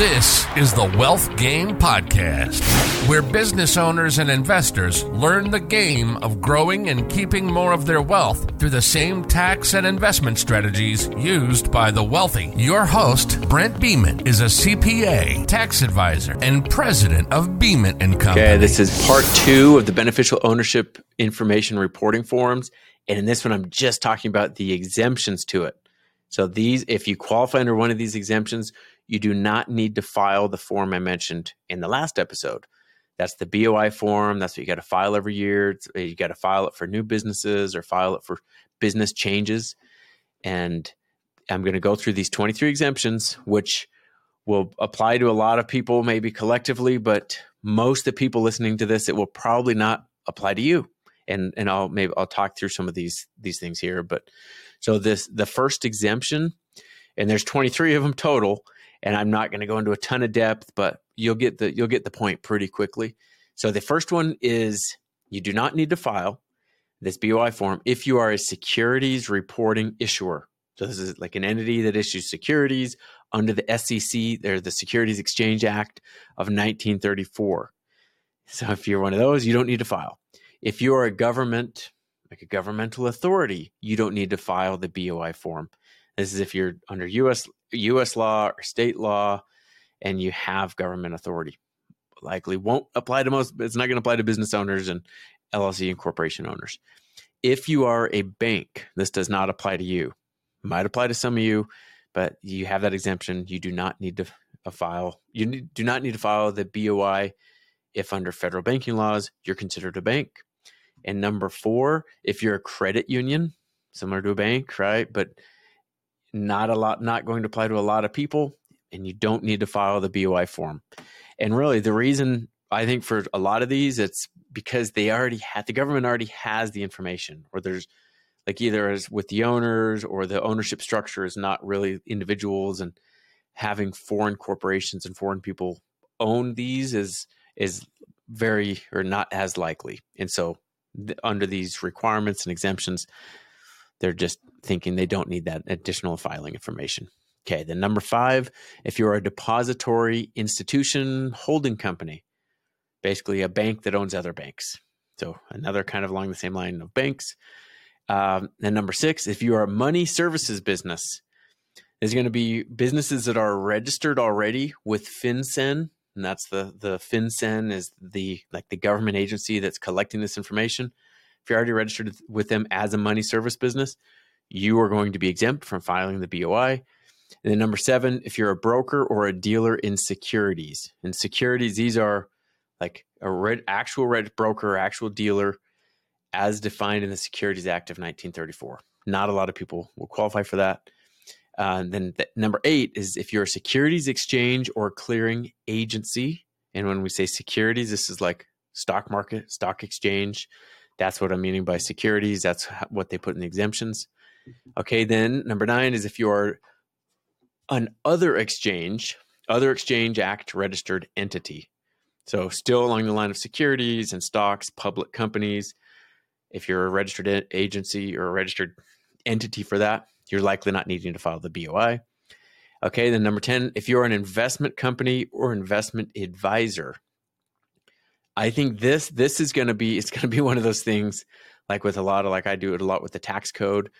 This is the Wealth Game Podcast, where business owners and investors learn the game of growing and keeping more of their wealth through the same tax and investment strategies used by the wealthy. Your host, Brent Beeman, is a CPA, tax advisor, and president of Beeman and Company. Okay, this is part two of the beneficial ownership information reporting forms. And in this one, I'm just talking about the exemptions to it. So these, if you qualify under one of these exemptions, you do not need to file the form I mentioned in the last episode. That's the BOI form. That's what you got to file every year. It's, uh, you got to file it for new businesses or file it for business changes. And I'm going to go through these 23 exemptions, which will apply to a lot of people, maybe collectively, but most of the people listening to this, it will probably not apply to you. And and I'll maybe I'll talk through some of these these things here. But so this the first exemption, and there's 23 of them total and I'm not going to go into a ton of depth, but you'll get the you'll get the point pretty quickly. So the first one is you do not need to file this BOI form if you are a securities reporting issuer. So this is like an entity that issues securities under the SEC, they're the Securities Exchange Act of 1934. So if you're one of those, you don't need to file. If you are a government, like a governmental authority, you don't need to file the BOI form. This is if you're under US US law or state law and you have government authority. Likely won't apply to most, it's not going to apply to business owners and LLC and corporation owners. If you are a bank, this does not apply to you. Might apply to some of you, but you have that exemption. You do not need to uh, file. You need, do not need to file the BOI if under federal banking laws you're considered a bank. And number four, if you're a credit union, similar to a bank, right? But not a lot not going to apply to a lot of people and you don't need to file the BOI form. And really the reason I think for a lot of these it's because they already had the government already has the information or there's like either as with the owners or the ownership structure is not really individuals and having foreign corporations and foreign people own these is is very or not as likely. And so under these requirements and exemptions they're just thinking they don't need that additional filing information. Okay, then number five, if you're a depository institution holding company, basically a bank that owns other banks. So another kind of along the same line of banks. Um, and number six, if you are a money services business, there's going to be businesses that are registered already with FinCEN, and that's the the FinCEN is the like the government agency that's collecting this information. If you're already registered with them as a money service business, you are going to be exempt from filing the BOI. And then number seven, if you're a broker or a dealer in securities, and securities, these are like a red, actual red broker, actual dealer, as defined in the Securities Act of 1934. Not a lot of people will qualify for that. Uh, then the, number eight is if you're a securities exchange or clearing agency. And when we say securities, this is like stock market, stock exchange. That's what I'm meaning by securities. That's what they put in the exemptions. Okay, then number nine is if you are an other exchange, other exchange act registered entity. So still along the line of securities and stocks, public companies. If you're a registered agency or a registered entity for that, you're likely not needing to file the BOI. Okay, then number 10, if you're an investment company or investment advisor, I think this this is going to be it's going to be one of those things like with a lot of like I do it a lot with the tax code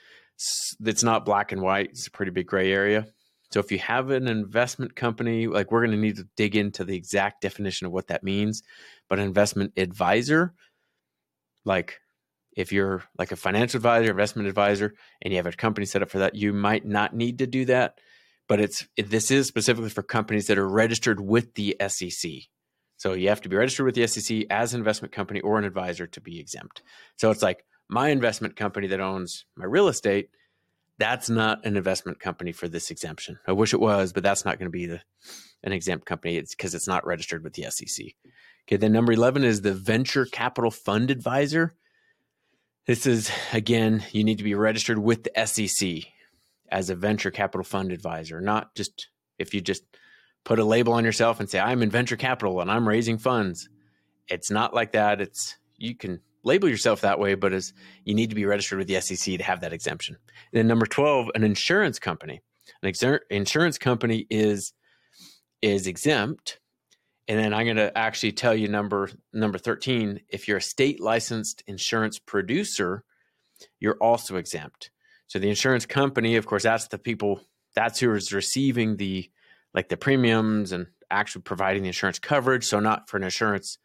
it's not black and white. It's a pretty big gray area. So if you have an investment company, like we're going to need to dig into the exact definition of what that means. But an investment advisor, like if you're like a financial advisor, investment advisor, and you have a company set up for that, you might not need to do that. But it's this is specifically for companies that are registered with the SEC. So you have to be registered with the SEC as an investment company or an advisor to be exempt. So it's like my investment company that owns my real estate, that's not an investment company for this exemption. I wish it was, but that's not going to be the an exempt company. It's because it's not registered with the SEC. Okay, then number 11 is the venture capital fund advisor. This is again, you need to be registered with the SEC as a venture capital fund advisor, not just if you just put a label on yourself and say I'm in venture capital and I'm raising funds. It's not like that. It's you can label yourself that way, but as you need to be registered with the SEC to have that exemption. And then number 12, an insurance company. An insurance company is is exempt. And then I'm going to actually tell you number number 13, if you're a state licensed insurance producer, you're also exempt. So the insurance company, of course, that's the people that's who is receiving the like the premiums and actually providing the insurance coverage. So not for an insurance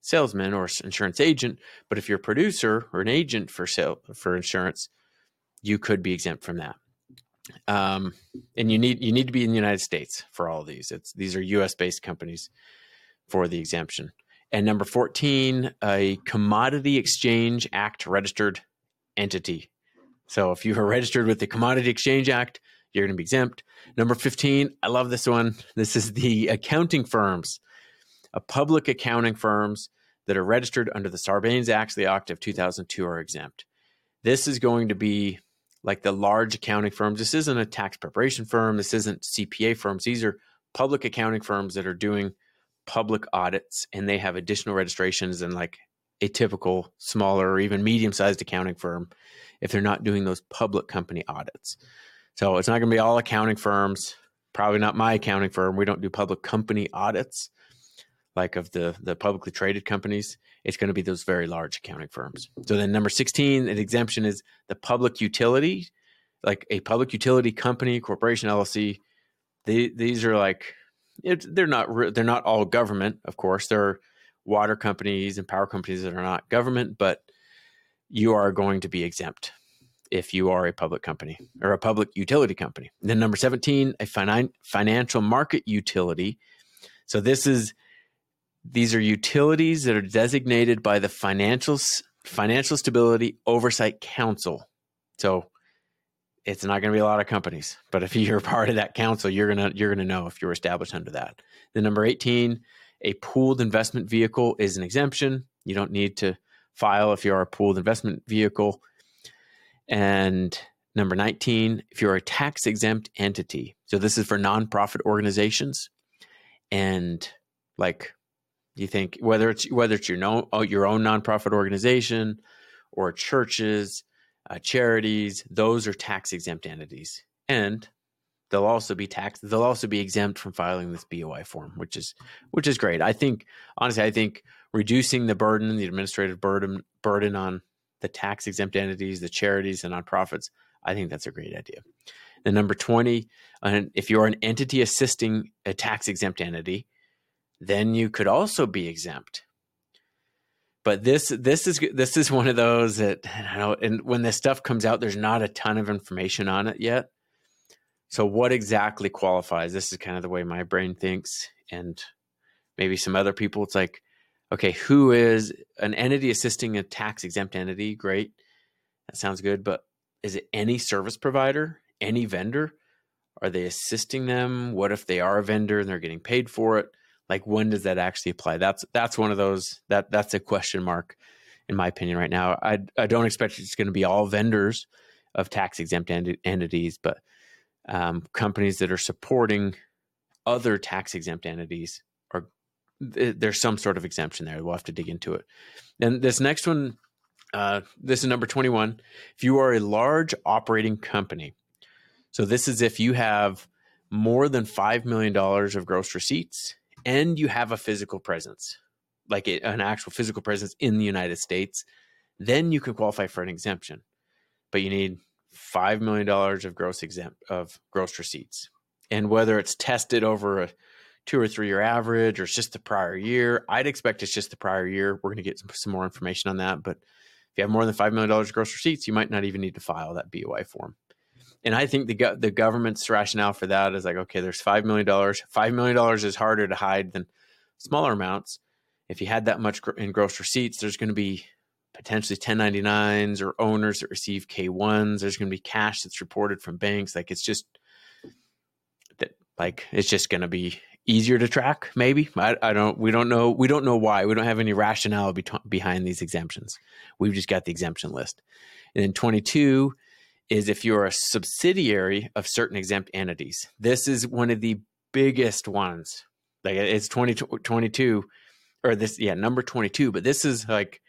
salesman or insurance agent, but if you're a producer or an agent for sale for insurance, you could be exempt from that. Um, and you need you need to be in the United States for all of these. It's these are U.S. based companies for the exemption. And number fourteen, a Commodity Exchange Act registered entity. So if you are registered with the Commodity Exchange Act, you're going to be exempt. Number 15, I love this one. This is the accounting firms, a public accounting firms that are registered under the Sarbanes Act, the Act of 2002 are exempt. This is going to be like the large accounting firms. This isn't a tax preparation firm. This isn't CPA firms. These are public accounting firms that are doing public audits and they have additional registrations and like a typical smaller or even medium sized accounting firm if they're not doing those public company audits. So it's not going to be all accounting firms, probably not my accounting firm. We don't do public company audits like of the the publicly traded companies. It's going to be those very large accounting firms. So then number 16, an exemption is the public utility, like a public utility company, corporation, LLC. They, these are like they're not they're not all government, of course. There are water companies and power companies that are not government, but you are going to be exempt if you are a public company mm-hmm. or a public utility company. And then number 17, a finan- financial market utility. So this is these are utilities that are designated by the Financial Financial Stability Oversight Council. So it's not going to be a lot of companies, but if you're part of that council, you're gonna you're gonna know if you're established under that. The number 18, a pooled investment vehicle is an exemption. You don't need to file if you're a pooled investment vehicle. And number 19, if you're a tax exempt entity. So this is for nonprofit organizations. And like you think whether it's whether it's your own oh, your own nonprofit organization or churches, uh, charities, those are tax exempt entities. And they'll also be taxed they'll also be exempt from filing this BOI form, which is which is great. I think honestly I think reducing the burden, the administrative burden burden on the tax exempt entities, the charities, and nonprofits. I think that's a great idea. The number 20, and if you're an entity assisting a tax exempt entity, then you could also be exempt. But this this is this is one of those that I know and when this stuff comes out, there's not a ton of information on it yet. So what exactly qualifies? This is kind of the way my brain thinks, and maybe some other people. It's like okay, who is an entity assisting a tax exempt entity? Great. That sounds good. But is it any service provider, any vendor? Are they assisting them? What if they are a vendor and they're getting paid for it? Like when does that actually apply? That's that's one of those that that's a question mark in my opinion right now. I I don't expect it's going to be all vendors of tax exempt ent- entities, but um, companies that are supporting other tax exempt entities there's some sort of exemption there. We'll have to dig into it. And this next one, uh, this is number 21. If you are a large operating company, so this is if you have more than $5 million of gross receipts and you have a physical presence, like a, an actual physical presence in the United States, then you can qualify for an exemption. But you need $5 million of gross exempt of gross receipts. And whether it's tested over a two or three year average or it's just the prior year. I'd expect it's just the prior year. We're going to get some, some more information on that. But if you have more than $5 million gross receipts, you might not even need to file that BOI form. And I think the, the government's rationale for that is like, okay, there's $5 million. $5 million is harder to hide than smaller amounts. If you had that much in gross receipts, there's going to be potentially 1099s or owners that receive K1s. There's going to be cash that's reported from banks. Like it's just that, like, it's just going to be easier to track maybe. I, I, don't we don't know we don't know why. We don't have any rationale be- behind these exemptions. We've just got the exemption list. And then 22 is if you're a subsidiary of certain exempt entities. This is one of the biggest ones. Like it's 20, 22 or this yeah number 22 but this is like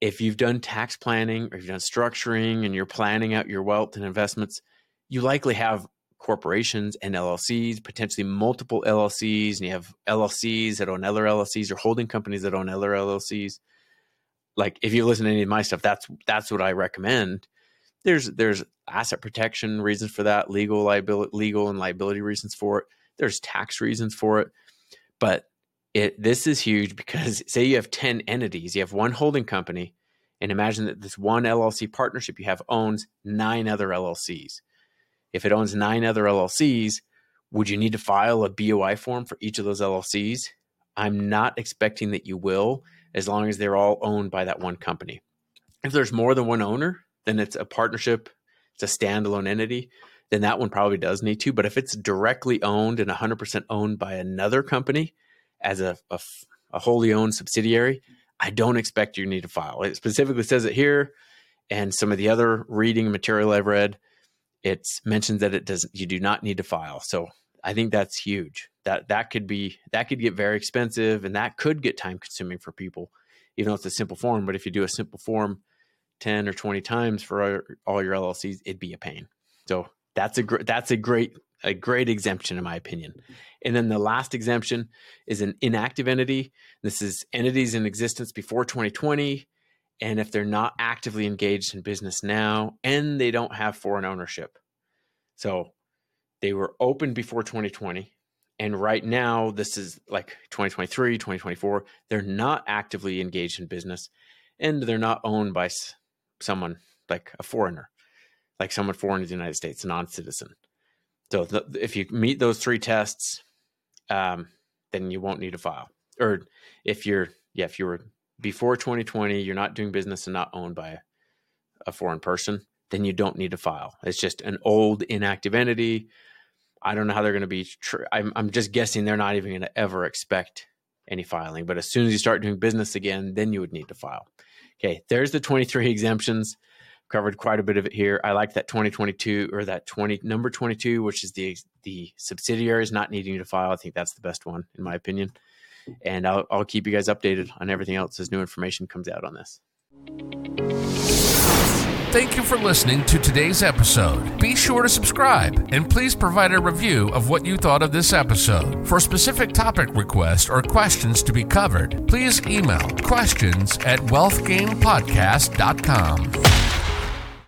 if you've done tax planning or you've done structuring and you're planning out your wealth and investments you likely have corporations and LLCs, potentially multiple LLCs, and you have LLCs that own other LLCs or holding companies that own other LLCs. Like if you listen to any of my stuff, that's that's what I recommend. There's there's asset protection reasons for that, legal liability, legal and liability reasons for it. There's tax reasons for it, but it this is huge because say you have ten entities, you have one holding company, and imagine that this one LLC partnership you have owns nine other LLCs if it owns nine other LLCs, would you need to file a BOI form for each of those LLCs? I'm not expecting that you will, as long as they're all owned by that one company. If there's more than one owner, then it's a partnership, it's a standalone entity, then that one probably does need to. But if it's directly owned and 100% owned by another company as a, a, a wholly owned subsidiary, I don't expect you need to file. It specifically says it here, and some of the other reading material I've read it mentions that it doesn't you do not need to file. So I think that's huge. That that could be that could get very expensive and that could get time consuming for people, even though it's a simple form. But if you do a simple form 10 or 20 times for all your LLCs, it'd be a pain. So that's a great that's a great a great exemption in my opinion. And then the last exemption is an inactive entity. This is entities in existence before 2020 and if they're not actively engaged in business now and they don't have foreign ownership. So they were open before 2020 and right now this is like 2023 2024 they're not actively engaged in business and they're not owned by someone like a foreigner like someone foreign to the united states a non-citizen so the, if you meet those three tests um, then you won't need to file or if you're yeah if you were before 2020 you're not doing business and not owned by a foreign person, then you don't need to file. It's just an old inactive entity. I don't know how they're going to be. Tr- I'm, I'm just guessing they're not even going to ever expect any filing. But as soon as you start doing business again, then you would need to file. Okay, there's the 23 exemptions. Covered quite a bit of it here. I like that 2022 or that 20 number 22, which is the the subsidiaries not needing to file. I think that's the best one in my opinion and I'll, I'll keep you guys updated on everything else as new information comes out on this. Thank you for listening to today's episode. Be sure to subscribe and please provide a review of what you thought of this episode. For specific topic requests or questions to be covered, please email questions at wealthgamepodcast.com.